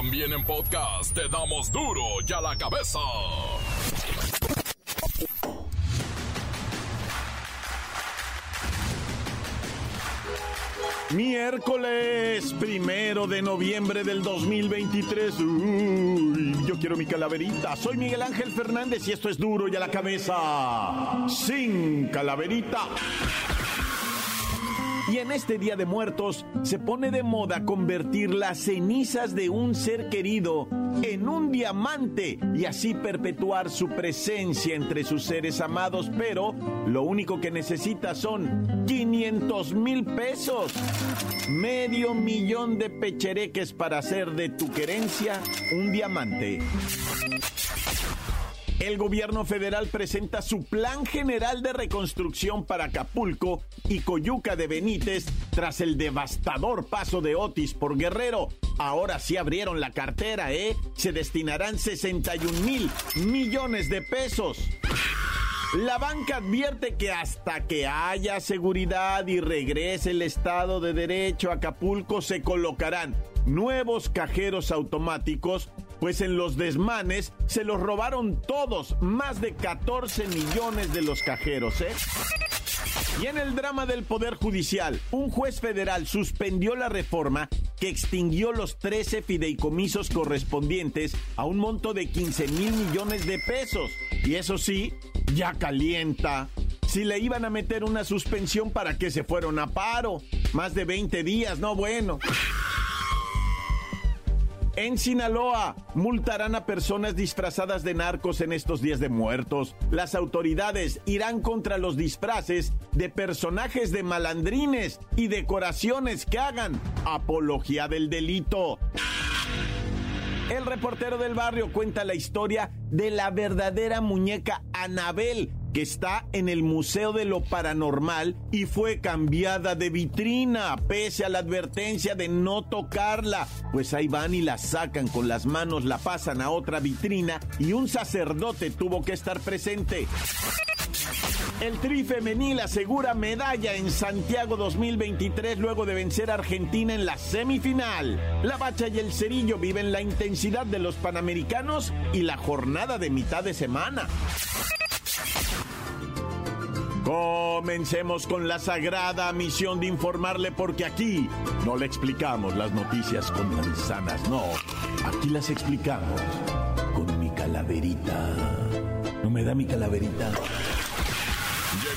También en podcast te damos duro y a la cabeza. Miércoles primero de noviembre del 2023. Uy, yo quiero mi calaverita. Soy Miguel Ángel Fernández y esto es duro y a la cabeza. Sin calaverita. Y en este Día de Muertos se pone de moda convertir las cenizas de un ser querido en un diamante y así perpetuar su presencia entre sus seres amados, pero lo único que necesita son 500 mil pesos, medio millón de pechereques para hacer de tu querencia un diamante el gobierno federal presenta su plan general de reconstrucción para Acapulco y Coyuca de Benítez tras el devastador paso de Otis por Guerrero. Ahora sí abrieron la cartera, ¿eh? Se destinarán 61 mil millones de pesos. La banca advierte que hasta que haya seguridad y regrese el Estado de Derecho a Acapulco se colocarán nuevos cajeros automáticos pues en los desmanes se los robaron todos, más de 14 millones de los cajeros, ¿eh? Y en el drama del Poder Judicial, un juez federal suspendió la reforma que extinguió los 13 fideicomisos correspondientes a un monto de 15 mil millones de pesos. Y eso sí, ya calienta. Si le iban a meter una suspensión para que se fueron a paro, más de 20 días, no bueno. En Sinaloa, multarán a personas disfrazadas de narcos en estos días de muertos. Las autoridades irán contra los disfraces de personajes de malandrines y decoraciones que hagan apología del delito. El reportero del barrio cuenta la historia de la verdadera muñeca Anabel, que está en el Museo de lo Paranormal y fue cambiada de vitrina, pese a la advertencia de no tocarla. Pues ahí van y la sacan con las manos, la pasan a otra vitrina y un sacerdote tuvo que estar presente. El Tri Femenil asegura medalla en Santiago 2023 luego de vencer a Argentina en la semifinal. La Bacha y el Cerillo viven la intensidad de los Panamericanos y la jornada de mitad de semana. Comencemos con la sagrada misión de informarle porque aquí no le explicamos las noticias con manzanas, no. Aquí las explicamos con mi calaverita. ¿No me da mi calaverita?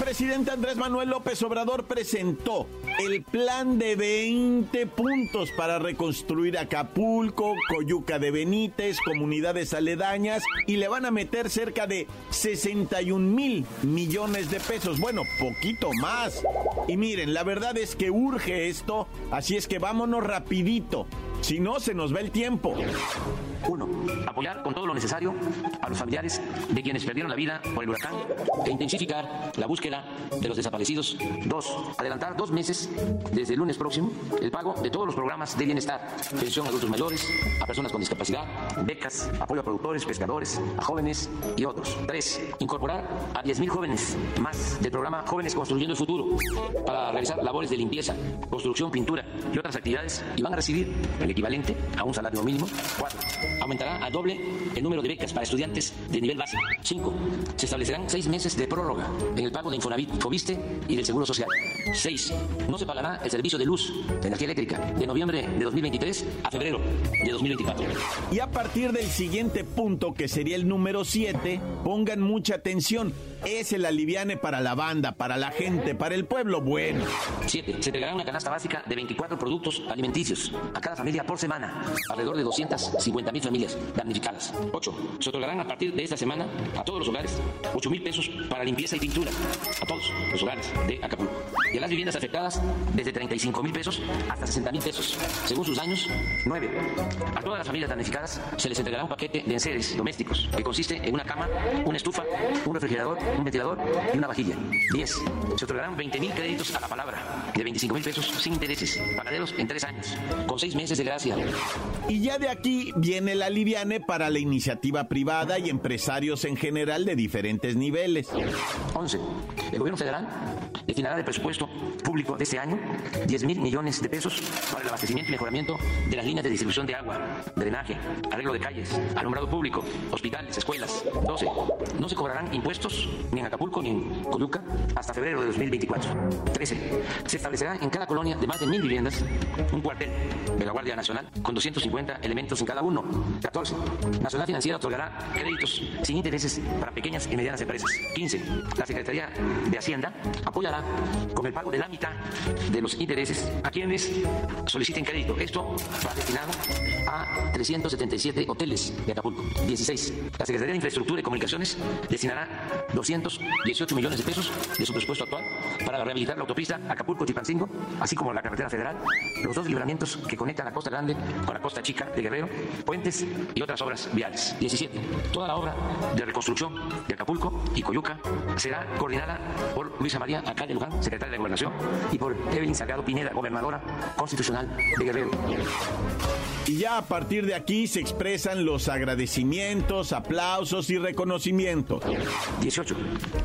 Presidente Andrés Manuel López Obrador presentó el plan de 20 puntos para reconstruir Acapulco, Coyuca de Benítez, comunidades aledañas y le van a meter cerca de 61 mil millones de pesos. Bueno, poquito más. Y miren, la verdad es que urge esto, así es que vámonos rapidito. Si no, se nos va el tiempo. Uno, apoyar con todo lo necesario a los familiares de quienes perdieron la vida por el huracán e intensificar la búsqueda de los desaparecidos. Dos, adelantar dos meses desde el lunes próximo el pago de todos los programas de bienestar, pensión a adultos mayores, a personas con discapacidad, becas, apoyo a productores, pescadores, a jóvenes y otros. Tres, incorporar a 10.000 jóvenes más del programa Jóvenes Construyendo el Futuro para realizar labores de limpieza, construcción, pintura y otras actividades y van a recibir equivalente a un salario mínimo. Cuatro, aumentará a doble el número de becas para estudiantes de nivel básico. 5. Se establecerán seis meses de prórroga en el pago de Infonavit, Fobiste y del Seguro Social. 6. No se pagará el servicio de luz, de energía eléctrica, de noviembre de 2023 a febrero de 2024. Y a partir del siguiente punto, que sería el número 7, pongan mucha atención. Es el aliviane para la banda, para la gente, para el pueblo bueno. 7. Se entregará una canasta básica de 24 productos alimenticios a cada familia por semana, alrededor de 250 mil familias damnificadas. 8. Se otorgarán a partir de esta semana a todos los hogares 8 mil pesos para limpieza y pintura, a todos los hogares de Acapulco. Y a las viviendas afectadas desde 35 mil pesos hasta 60 mil pesos, según sus años. 9. A todas las familias damnificadas se les entregará un paquete de enseres domésticos que consiste en una cama, una estufa, un refrigerador, un ventilador y una vajilla. 10. Se otorgarán 20 mil créditos a la palabra de 25 mil pesos sin intereses, pagaderos en tres años, con seis meses de gracia. Y ya de aquí viene la liviane para la iniciativa privada y empresarios en general de diferentes niveles. 11. El gobierno federal destinará del presupuesto público de este año 10 mil millones de pesos para el abastecimiento y mejoramiento de las líneas de distribución de agua, drenaje, arreglo de calles, alumbrado público, hospitales, escuelas. 12. No se cobrarán impuestos ni en Acapulco ni en Coyuca hasta febrero de 2024. 13. Se establecerá en cada colonia de más de mil viviendas un cuartel de la Guardia Nacional con 250 elementos en cada uno. 14. Nacional Financiera otorgará créditos sin intereses para pequeñas y medianas empresas. 15. La Secretaría de Hacienda apoyará con el pago de la mitad de los intereses a quienes soliciten crédito. Esto va destinado a 377 hoteles de Acapulco. 16. La Secretaría de Infraestructura y Comunicaciones destinará 218 millones de pesos de su presupuesto actual para rehabilitar la autopista Acapulco-Chilpancingo, así como la carretera federal, los dos libramientos que conectan la Costa Grande con la Costa Chica de Guerrero, puentes y otras obras viales. 17. Toda la obra de reconstrucción de Acapulco y Coyuca será coordinada por Luisa María Acalle Luján, secretaria de Gobernación, y por Evelyn Salgado Pineda, gobernadora constitucional de Guerrero. Y ya a partir de aquí se expresan los agradecimientos, aplausos y reconocimientos. 18.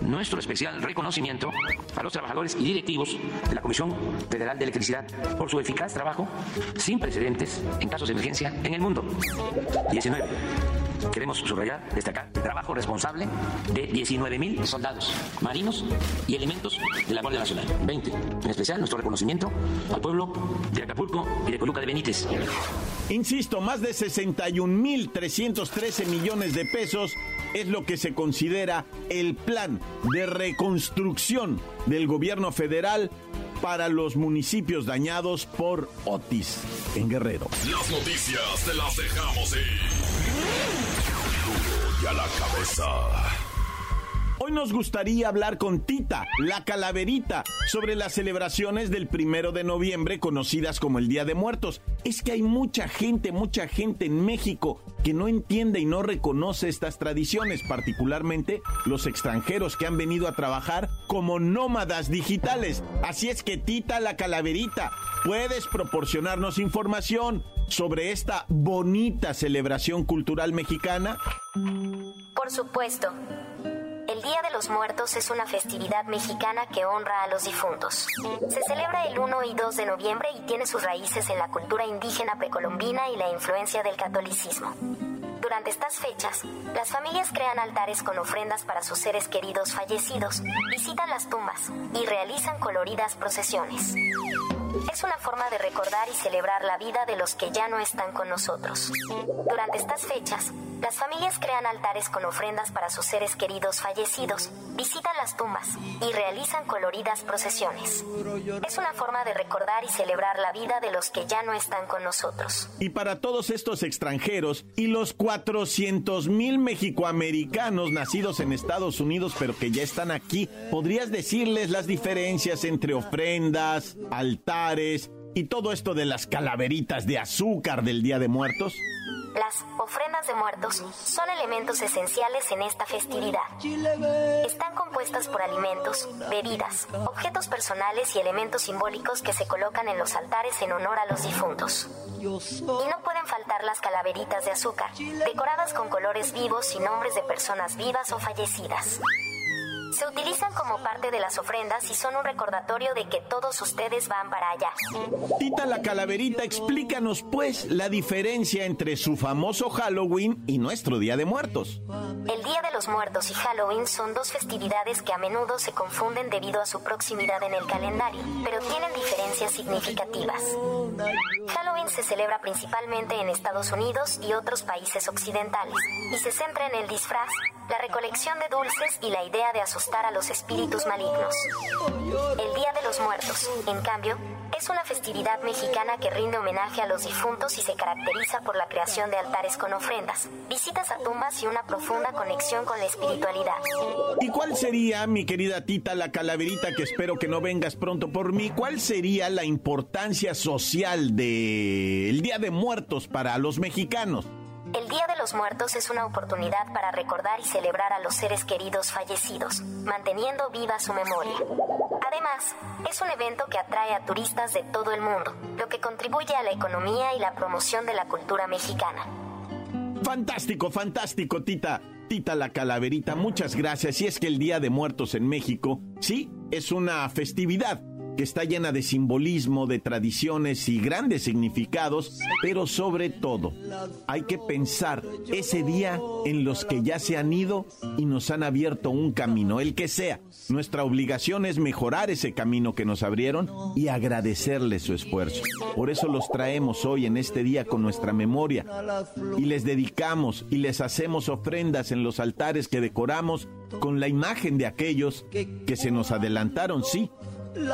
Nuestro especial reconocimiento a los trabajadores y directivos de la Comisión Federal de Electricidad por su eficaz trabajo sin precedentes en casos de emergencia en el mundo. 19. Queremos subrayar, destacar el trabajo responsable de 19.000 soldados, marinos y elementos de la Guardia Nacional. 20. En especial nuestro reconocimiento al pueblo de Acapulco y de Coluca de Benítez. Insisto, más de 61.313 millones de pesos es lo que se considera el plan de reconstrucción del gobierno federal para los municipios dañados por Otis en Guerrero. Las noticias te las dejamos ir. Y a la cabeza. Hoy nos gustaría hablar con Tita, la calaverita, sobre las celebraciones del primero de noviembre conocidas como el Día de Muertos. Es que hay mucha gente, mucha gente en México que no entiende y no reconoce estas tradiciones, particularmente los extranjeros que han venido a trabajar como nómadas digitales. Así es que Tita, la calaverita, puedes proporcionarnos información sobre esta bonita celebración cultural mexicana. Por supuesto. Día de los Muertos es una festividad mexicana que honra a los difuntos. Se celebra el 1 y 2 de noviembre y tiene sus raíces en la cultura indígena precolombina y la influencia del catolicismo. Durante estas fechas, las familias crean altares con ofrendas para sus seres queridos fallecidos, visitan las tumbas y realizan coloridas procesiones. Es una forma de recordar y celebrar la vida de los que ya no están con nosotros. Durante estas fechas, las familias crean altares con ofrendas para sus seres queridos fallecidos, visitan las tumbas y realizan coloridas procesiones. Es una forma de recordar y celebrar la vida de los que ya no están con nosotros. Y para todos estos extranjeros y los 400 mil mexicoamericanos nacidos en Estados Unidos pero que ya están aquí, ¿podrías decirles las diferencias entre ofrendas, altares, y todo esto de las calaveritas de azúcar del Día de Muertos? Las ofrendas de muertos son elementos esenciales en esta festividad. Están compuestas por alimentos, bebidas, objetos personales y elementos simbólicos que se colocan en los altares en honor a los difuntos. Y no faltar las calaveritas de azúcar, decoradas con colores vivos y nombres de personas vivas o fallecidas. Se utilizan como parte de las ofrendas y son un recordatorio de que todos ustedes van para allá. Tita la Calaverita, explícanos pues la diferencia entre su famoso Halloween y nuestro Día de Muertos. El Día de los Muertos y Halloween son dos festividades que a menudo se confunden debido a su proximidad en el calendario, pero tienen diferencias significativas. Halloween se celebra principalmente en Estados Unidos y otros países occidentales y se centra en el disfraz, la recolección de dulces y la idea de asustar a los espíritus malignos. El Día de los Muertos, en cambio, es una festividad mexicana que rinde homenaje a los difuntos y se caracteriza por la creación de altares con ofrendas, visitas a tumbas y una profunda conexión con la espiritualidad. ¿Y cuál sería, mi querida Tita, la calaverita que espero que no vengas pronto por mí? ¿Cuál sería la importancia social del Día de Muertos para los mexicanos? El Día de los Muertos es una oportunidad para recordar y celebrar a los seres queridos fallecidos, manteniendo viva su memoria. Además, es un evento que atrae a turistas de todo el mundo, lo que contribuye a la economía y la promoción de la cultura mexicana. Fantástico, fantástico, Tita. Tita la Calaverita, muchas gracias. Y es que el Día de Muertos en México, sí, es una festividad que está llena de simbolismo, de tradiciones y grandes significados, pero sobre todo hay que pensar ese día en los que ya se han ido y nos han abierto un camino, el que sea. Nuestra obligación es mejorar ese camino que nos abrieron y agradecerles su esfuerzo. Por eso los traemos hoy en este día con nuestra memoria y les dedicamos y les hacemos ofrendas en los altares que decoramos con la imagen de aquellos que se nos adelantaron, sí,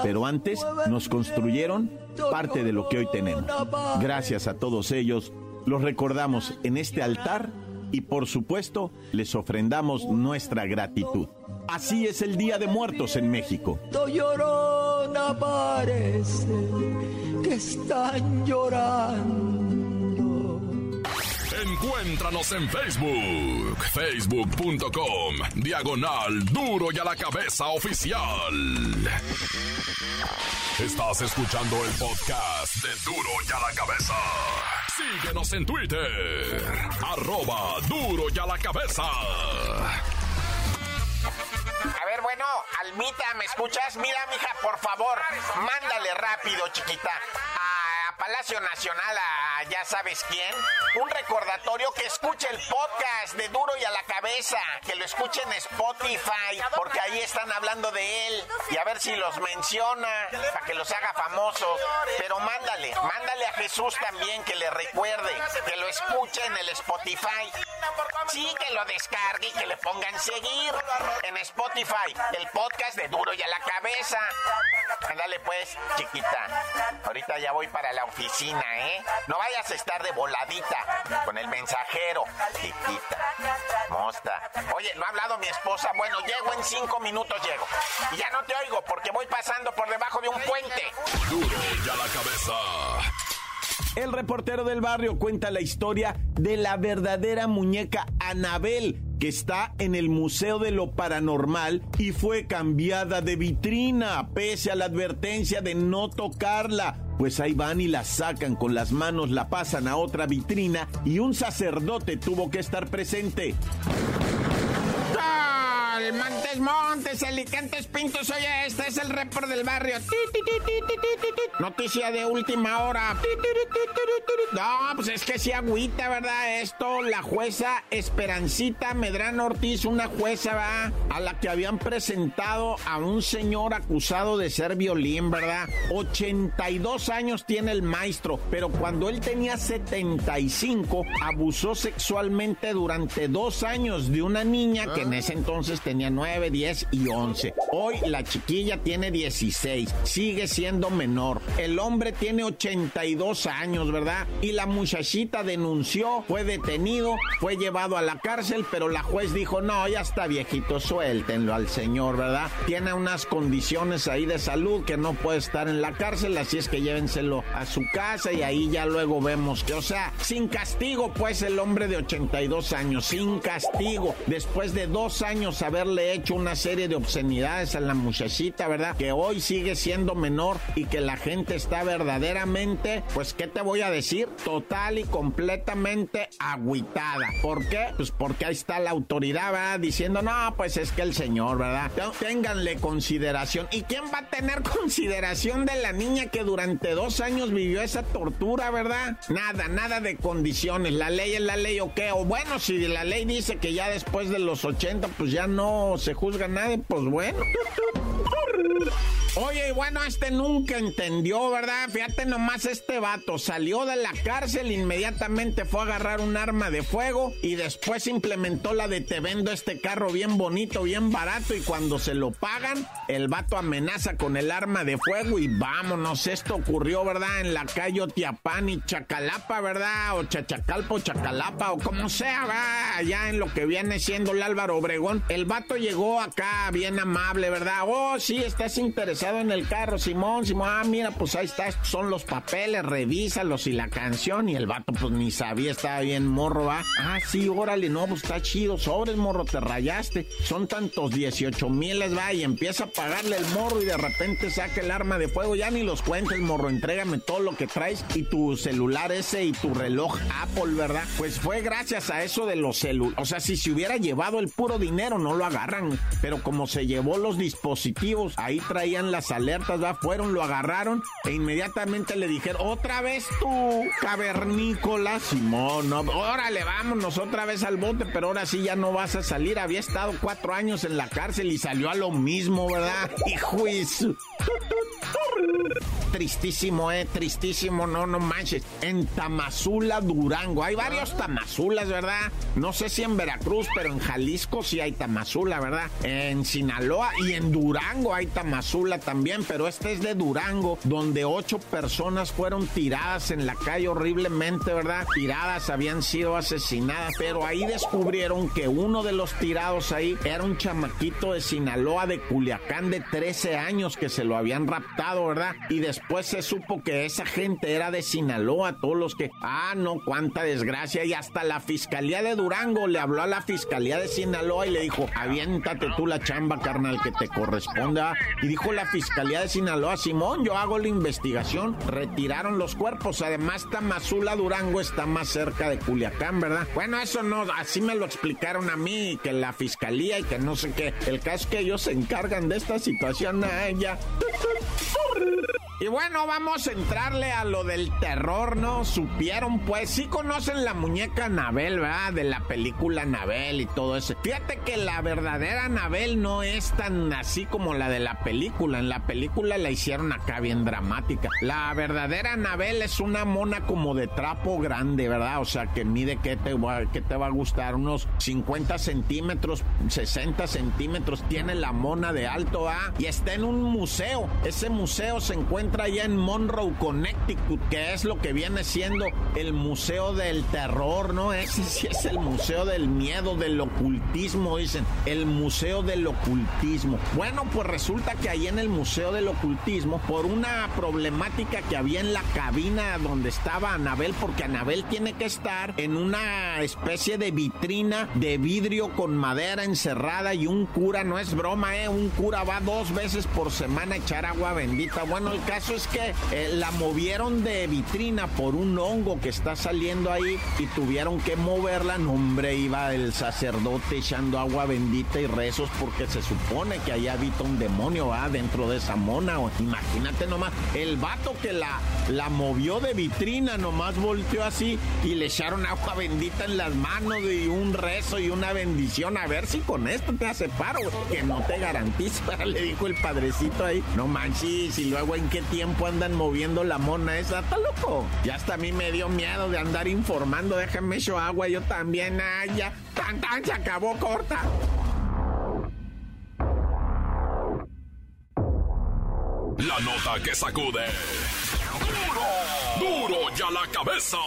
pero antes nos construyeron parte de lo que hoy tenemos. Gracias a todos ellos, los recordamos en este altar y por supuesto les ofrendamos nuestra gratitud. Así es el Día de Muertos en México. Encuéntranos en Facebook, facebook.com, diagonal duro y a la cabeza oficial. Estás escuchando el podcast de duro y a la cabeza. Síguenos en Twitter, arroba duro y a la cabeza. A ver, bueno, Almita, ¿me escuchas? Mira, mija, por favor, mándale rápido, chiquita, Palacio Nacional, a ya sabes quién, un recordatorio que escuche el podcast de Duro y a la Cabeza, que lo escuche en Spotify, porque ahí están hablando de él, y a ver si los menciona, para que los haga famosos. Pero mándale, mándale a Jesús también que le recuerde, que lo escuche en el Spotify. Sí, que lo descargue y que le pongan seguir en Spotify, el podcast de Duro y a la Cabeza. Ándale pues, chiquita. Ahorita ya voy para la oficina, ¿eh? No vayas a estar de voladita con el mensajero, chiquita. Mosta. Oye, ¿no ha hablado mi esposa? Bueno, llego en cinco minutos, llego. Y ya no te oigo porque voy pasando por debajo de un puente. Duro y a la cabeza. El reportero del barrio cuenta la historia de la verdadera muñeca Anabel que está en el Museo de lo Paranormal y fue cambiada de vitrina pese a la advertencia de no tocarla. Pues ahí van y la sacan con las manos, la pasan a otra vitrina y un sacerdote tuvo que estar presente. Montes, Montes, Alicantes, Pintos, oye, este es el report del barrio. Noticia de última hora. No, pues es que sí agüita, ¿verdad? Esto, la jueza Esperancita Medrano Ortiz, una jueza, va, a la que habían presentado a un señor acusado de ser violín, ¿verdad? 82 años tiene el maestro, pero cuando él tenía 75, abusó sexualmente durante dos años de una niña que en ese entonces tenía 9, 10 y 11. Hoy la chiquilla tiene 16, sigue siendo menor. El hombre tiene 82 años, ¿verdad? Y la muchachita denunció, fue detenido, fue llevado a la cárcel, pero la juez dijo, no, ya está viejito, suéltenlo al señor, ¿verdad? Tiene unas condiciones ahí de salud que no puede estar en la cárcel, así es que llévenselo a su casa y ahí ya luego vemos que, o sea, sin castigo, pues el hombre de 82 años, sin castigo, después de dos años haberle hecho una serie de obscenidades a la muchachita, ¿verdad? Que hoy sigue siendo menor y que la gente está verdaderamente, pues, ¿qué te voy a decir? Total y completamente agüitada. ¿Por qué? Pues porque ahí está la autoridad, ¿verdad? Diciendo, no, pues es que el señor, ¿verdad? Ténganle consideración. ¿Y quién va a tener consideración de la niña que durante dos años vivió esa tortura, ¿verdad? Nada, nada de condiciones. La ley es la ley o qué. O bueno, si la ley dice que ya después de los 80, pues ya no se juzga nadie, pues bueno. Oye, y bueno, este nunca entendió, ¿verdad? Fíjate nomás, este vato salió de la cárcel, inmediatamente fue a agarrar un arma de fuego y después implementó la de te vendo este carro bien bonito, bien barato y cuando se lo pagan, el vato amenaza con el arma de fuego y vámonos, esto ocurrió, ¿verdad? En la calle Otiapán y Chacalapa, ¿verdad? O Chachacalpo, Chacalapa o como sea, va allá en lo que viene siendo el Álvaro Obregón. El vato llegó acá bien amable, ¿verdad? Oh, sí, estás interesado en el carro, Simón, Simón, ah, mira, pues ahí está, son los papeles, revísalos y la canción. Y el vato, pues ni sabía, estaba bien morro, va. Ah, sí, órale, no, pues está chido, sobres, morro, te rayaste. Son tantos 18 miles, va, y empieza a pagarle el morro y de repente saca el arma de fuego. Ya ni los cuentes, morro, entrégame todo lo que traes y tu celular ese y tu reloj Apple, ¿verdad? Pues fue gracias a eso de los celulares. O sea, si se hubiera llevado el puro dinero, no lo agarran. Pero como se llevó los dispositivos, ahí traían las alertas, va, fueron, lo agarraron e inmediatamente le dijeron, otra vez tú, cavernícola, Simón, no, órale, vámonos otra vez al bote, pero ahora sí ya no vas a salir, había estado cuatro años en la cárcel y salió a lo mismo, ¿verdad? Y juicio. Tristísimo, eh, tristísimo, no, no manches. En Tamazula, Durango. Hay varios Tamazulas, ¿verdad? No sé si en Veracruz, pero en Jalisco sí hay Tamazula, ¿verdad? En Sinaloa y en Durango hay Tamazula también, pero este es de Durango, donde ocho personas fueron tiradas en la calle horriblemente, ¿verdad? Tiradas, habían sido asesinadas, pero ahí descubrieron que uno de los tirados ahí era un chamaquito de Sinaloa, de Culiacán, de 13 años, que se lo habían raptado, ¿verdad? Y después se supo que esa gente era de Sinaloa, todos los que, ah, no, cuánta desgracia, y hasta la Fiscalía de Durango le habló a la Fiscalía de Sinaloa y le dijo, aviéntate tú la chamba, carnal, que te corresponda. Y dijo la Fiscalía de Sinaloa, Simón, yo hago la investigación, retiraron los cuerpos, además Tamazula Durango está más cerca de Culiacán, ¿verdad? Bueno, eso no, así me lo explicaron a mí, que la Fiscalía y que no sé qué, el caso es que ellos se encargan de esta situación a ella. Y bueno, vamos a entrarle a lo del terror, ¿no? Supieron, pues, sí conocen la muñeca Anabel, ¿verdad? De la película Anabel y todo eso. Fíjate que la verdadera Anabel no es tan así como la de la película. En la película la hicieron acá bien dramática. La verdadera Anabel es una mona como de trapo grande, ¿verdad? O sea, que mide, ¿qué te va, qué te va a gustar? Unos 50 centímetros, 60 centímetros tiene la mona de alto, ¿ah? Y está en un museo. Ese museo se encuentra allá en Monroe, Connecticut, que es lo que viene siendo el Museo del Terror, ¿no? Ese sí es el Museo del Miedo, del Ocultismo, dicen. El Museo del Ocultismo. Bueno, pues resulta que ahí en el Museo del Ocultismo, por una problemática que había en la cabina donde estaba Anabel, porque Anabel tiene que estar en una especie de vitrina de vidrio con madera encerrada y un cura, no es broma, ¿eh? Un cura va dos veces por semana a echar agua bendita. Bueno, el caso caso es que eh, la movieron de vitrina por un hongo que está saliendo ahí y tuvieron que moverla. No, hombre, iba el sacerdote echando agua bendita y rezos porque se supone que ahí habita un demonio va dentro de esa mona. Imagínate nomás, el vato que la, la movió de vitrina nomás volteó así y le echaron agua bendita en las manos y un rezo y una bendición. A ver si con esto te hace paro, que no te garantiza, le dijo el padrecito ahí. No manches, y luego en qué tiempo andan moviendo la mona esa? ¿Está loco? Ya hasta a mí me dio miedo de andar informando. Déjame eso agua, yo también. Ay, ya. Tan, se acabó corta. La nota que sacude. ¡Duro! ¡Duro ya la cabeza!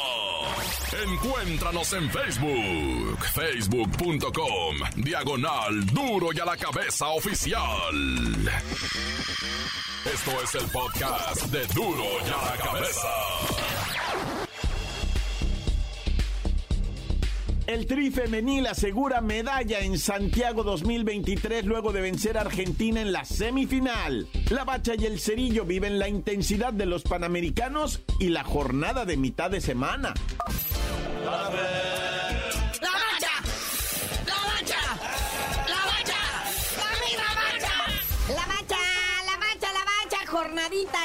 Encuéntranos en Facebook, facebook.com, diagonal Duro y a la cabeza oficial. Esto es el podcast de Duro y a la cabeza. El Tri Femenil asegura medalla en Santiago 2023 luego de vencer a Argentina en la semifinal. La Bacha y el Cerillo viven la intensidad de los Panamericanos y la jornada de mitad de semana. ¡La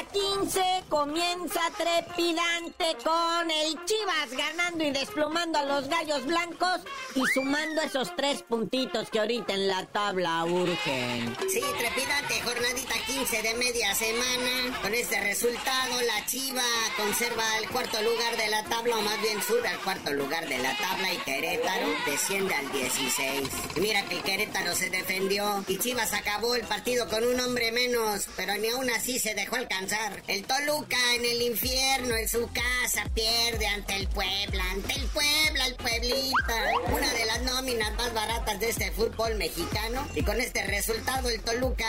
15 comienza trepidante con el Chivas ganando y desplomando a los gallos blancos y sumando esos tres puntitos que ahorita en la tabla urgen. Sí, trepidante, jornadita 15 de media semana. Con este resultado, la Chiva conserva el cuarto lugar de la tabla, o más bien sube al cuarto lugar de la tabla y Querétaro desciende al 16. Mira que Querétaro se defendió y Chivas acabó el partido con un hombre menos, pero ni aún así se dejó alcanzar. El Toluca en el infierno, en su casa, pierde ante el Puebla, ante el Puebla, el Pueblita. Una de las nóminas más baratas de este fútbol mexicano. Y con este resultado, el Toluca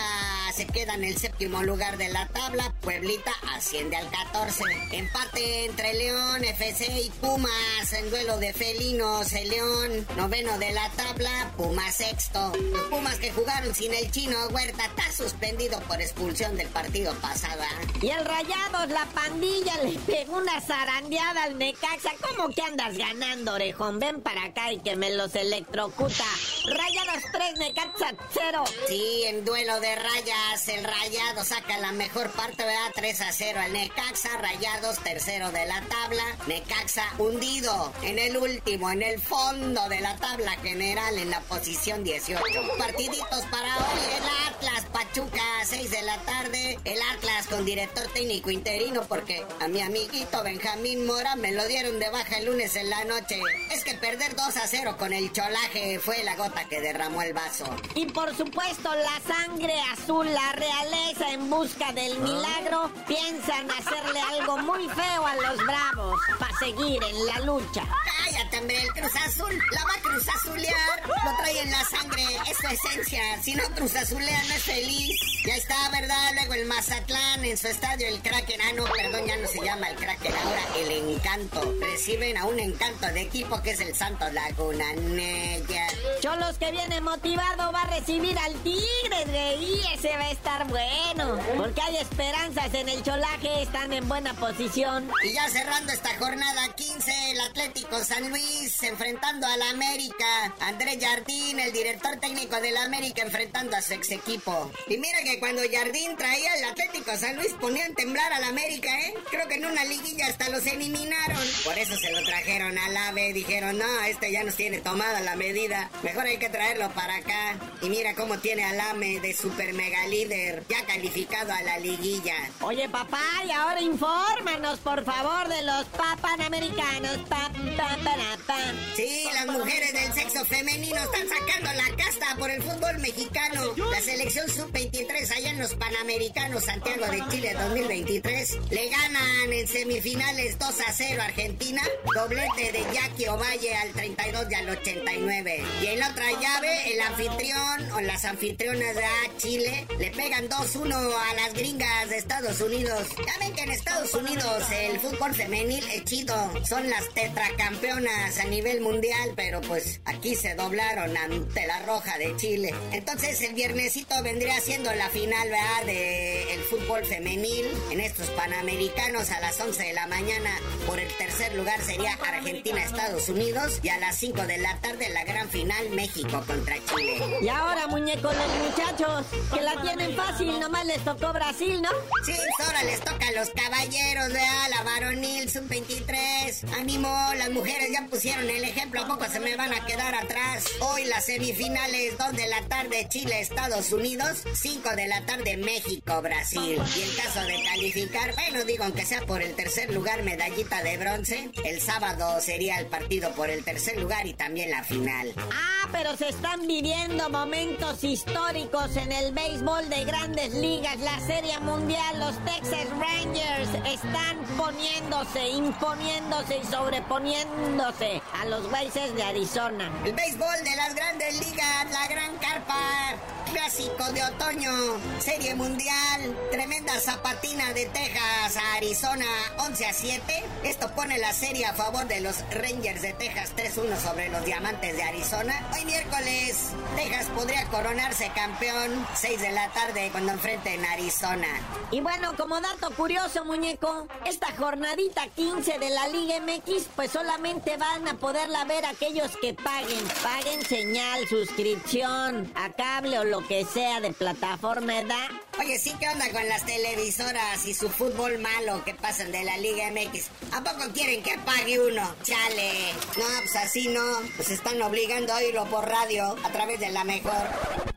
se queda en el séptimo lugar de la tabla. Pueblita asciende al 14. Empate entre León, FC y Pumas en duelo de felinos. El León, noveno de la tabla, Pumas sexto. Los Pumas que jugaron sin el chino Huerta está suspendido por expulsión del partido pasado. Y el Rayados, la pandilla, le pegó una zarandeada al Necaxa. ¿Cómo que andas ganando, orejón? Ven para acá y que me los electrocuta. Rayados 3, Necaxa 0. Sí, en duelo de rayas, el Rayado saca la mejor parte, ¿verdad? 3 a 0 al Necaxa. Rayados tercero de la tabla. Necaxa hundido en el último, en el fondo de la tabla general, en la posición 18. Partiditos para hoy. El Atlas Pachuca, 6 de la tarde. El Atlas con director técnico interino, porque a mi amiguito Benjamín Mora me lo dieron de baja el lunes en la noche. Es que perder 2 a 0 con el cholaje fue la gota que derramó el vaso. Y por supuesto, la sangre azul, la realeza en busca del milagro, piensan hacerle algo muy feo a los bravos para seguir en la lucha. Cállate, hombre, el Cruz Azul la va a Cruz Azulear. Lo trae en la sangre, es su esencia. Si no Cruz Azulea, no es feliz. Ya está, ¿verdad? Luego el Mazatlán en su estadio, el Kraken. Ah, no, perdón, ya no se llama el Kraken, ahora el Encanto. Reciben a un encanto de equipo que es el Santos Laguna Nella. Cholos que viene motivado va a recibir al Tigres, güey. Ese va a estar bueno. Porque hay esperanzas en el cholaje, están en buena posición. Y ya cerrando esta jornada 15, el Atlético San Luis enfrentando al América. Andrés Jardín, el director técnico del América, enfrentando a su ex equipo. Y mira que cuando Jardín traía al Atlético San Luis ponían temblar al América, ¿eh? Creo que en una liguilla hasta los eliminaron. Por eso se lo trajeron al AVE. Dijeron, no, este ya nos tiene tomada la medida. Mejor hay que traerlo para acá. Y mira cómo tiene al AME de super mega líder, ya calificado a la liguilla. Oye, papá, y ahora infórmanos, por favor, de los papanamericanos. Pa, pa, pa, pa. Sí, las mujeres del sexo femenino están sacando la casta por el fútbol mexicano. La selección sub-23 allá en los Panamericanos Santiago de Chile 2023 le ganan en semifinales 2 a 0 a Argentina. Doblete de Jackie Ovalle al 32 y al 89. Y en la otra llave, el anfitrión o las anfitrionas de A Chile le pegan 2-1 a las gringas de Estados Unidos. Ya ven que en Estados Unidos el fútbol femenil es chido. Son las tetracampeonas a nivel mundial, pero pues aquí se doblaron ante la roja de Chile. Entonces el viernesito vendría siendo la final, ¿verdad? De el fútbol femenil en estos panamericanos a las 11 de la mañana. Por el tercer lugar sería Argentina-Estados Unidos y a las 5 de la tarde la gran final México contra Chile. Y ahora, muñecos, los muchachos que la tienen fácil, nomás les tocó Brasil, ¿no? Sí, ahora les toca a los caballeros, ¿verdad? La varonil sub-23. Ánimo, las mujeres ya pusieron el ejemplo, ¿a poco se me van a quedar atrás? Hoy las semifinales, 2 de la tarde Chile-Estados Unidos, 5 de la tarde México-Brasil. Y caso de calificar, bueno, digo, aunque sea por el tercer lugar, medallita de bronce, el sábado sería el partido por el tercer lugar y también la final. Ah, pero se están viviendo momentos históricos en el béisbol de grandes ligas, la Serie Mundial, los Texas Rangers están poniéndose, imponiéndose y sobreponiéndose a los Races de Arizona. El béisbol de las grandes ligas, la gran carpa, clásico de otoño, serie mundial, tremenda zapatina de Texas a Arizona 11 a 7. Esto pone la serie a favor de los Rangers de Texas 3-1 sobre los Diamantes de Arizona. Hoy miércoles, Texas podría coronarse campeón 6 de la tarde cuando enfrenten a Arizona. Y bueno, como dato curioso, muñeco, esta jornadita 15 de la Liga MX, pues solamente va van a poderla ver aquellos que paguen. Paguen señal, suscripción, a cable o lo que sea de plataforma, ¿verdad? Oye, sí, ¿qué onda con las televisoras y su fútbol malo que pasan de la Liga MX? ¿A poco quieren que pague uno? Chale. No, pues así no. Pues están obligando a oírlo por radio a través de la mejor.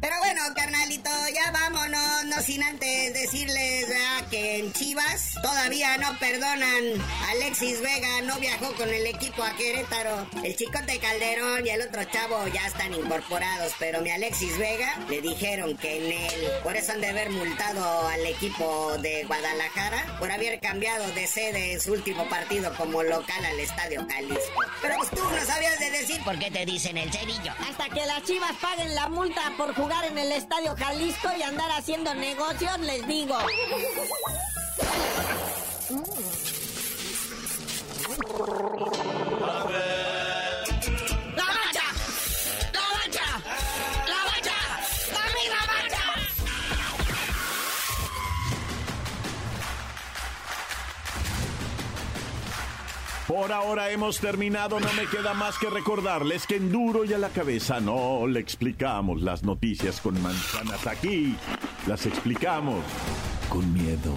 Pero bueno, carnalito, ya vámonos, no sin antes decirles que en Chivas todavía no perdonan. Alexis Vega no viajó con el equipo a Querétaro. El Chicote Calderón y el otro chavo ya están incorporados, pero mi Alexis Vega le dijeron que en él. Por eso han de haber multado al equipo de Guadalajara por haber cambiado de sede en su último partido como local al Estadio Jalisco. Pero pues tú no sabías de decir por qué te dicen el cerillo. Hasta que las Chivas paguen la multa por jugar en el Estadio Jalisco y andar haciendo negocios, les digo. Por ahora hemos terminado, no me queda más que recordarles que en duro y a la cabeza no le explicamos las noticias con manzanas aquí, las explicamos con miedo.